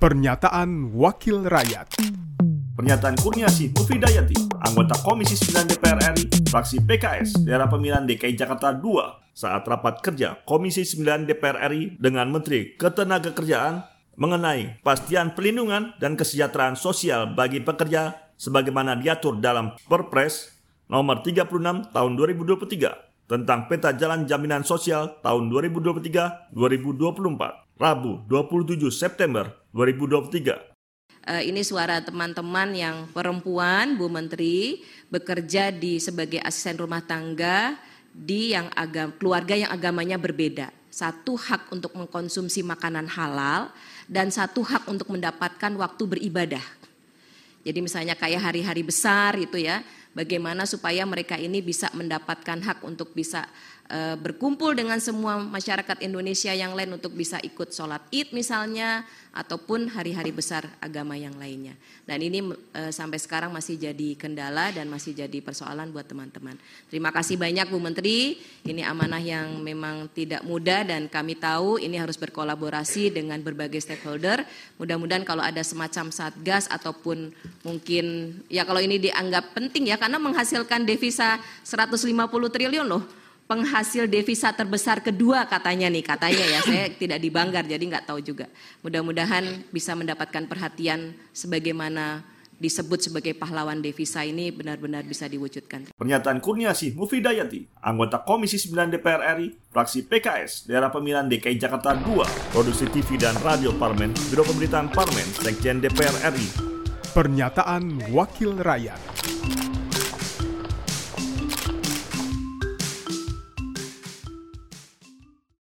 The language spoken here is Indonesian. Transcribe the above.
Pernyataan Wakil Rakyat. Pernyataan Kurniasi Mufidayati, anggota Komisi 9 DPR RI, fraksi PKS, daerah pemilihan DKI Jakarta 2, saat rapat kerja Komisi 9 DPR RI dengan Menteri Ketenagakerjaan mengenai pastian pelindungan dan kesejahteraan sosial bagi pekerja sebagaimana diatur dalam Perpres nomor 36 tahun 2023 tentang peta jalan jaminan sosial tahun 2023-2024, Rabu 27 September 2023. Uh, ini suara teman-teman yang perempuan, Bu Menteri, bekerja di sebagai asisten rumah tangga di yang agam, keluarga yang agamanya berbeda. Satu hak untuk mengkonsumsi makanan halal dan satu hak untuk mendapatkan waktu beribadah. Jadi misalnya kayak hari-hari besar itu ya, bagaimana supaya mereka ini bisa mendapatkan hak untuk bisa uh, berkumpul dengan semua masyarakat Indonesia yang lain untuk bisa ikut sholat id misalnya ataupun hari-hari besar agama yang lainnya. Dan ini uh, sampai sekarang masih jadi kendala dan masih jadi persoalan buat teman-teman. Terima kasih banyak Bu Menteri. Ini amanah yang memang tidak mudah dan kami tahu ini harus berkolaborasi dengan berbagai stakeholder. Mudah-mudahan kalau ada semacam satgas ataupun mungkin ya kalau ini dianggap penting ya karena menghasilkan devisa 150 triliun loh. Penghasil devisa terbesar kedua katanya nih katanya ya. Saya tidak dibanggar jadi nggak tahu juga. Mudah-mudahan bisa mendapatkan perhatian sebagaimana disebut sebagai pahlawan devisa ini benar-benar bisa diwujudkan. Pernyataan Kurniasi Mufidayati, anggota Komisi 9 DPR RI, fraksi PKS, daerah pemilihan DKI Jakarta 2, produksi TV dan radio Parmen, Biro Pemberitaan Parmen, Sekjen DPR RI. Pernyataan Wakil Rakyat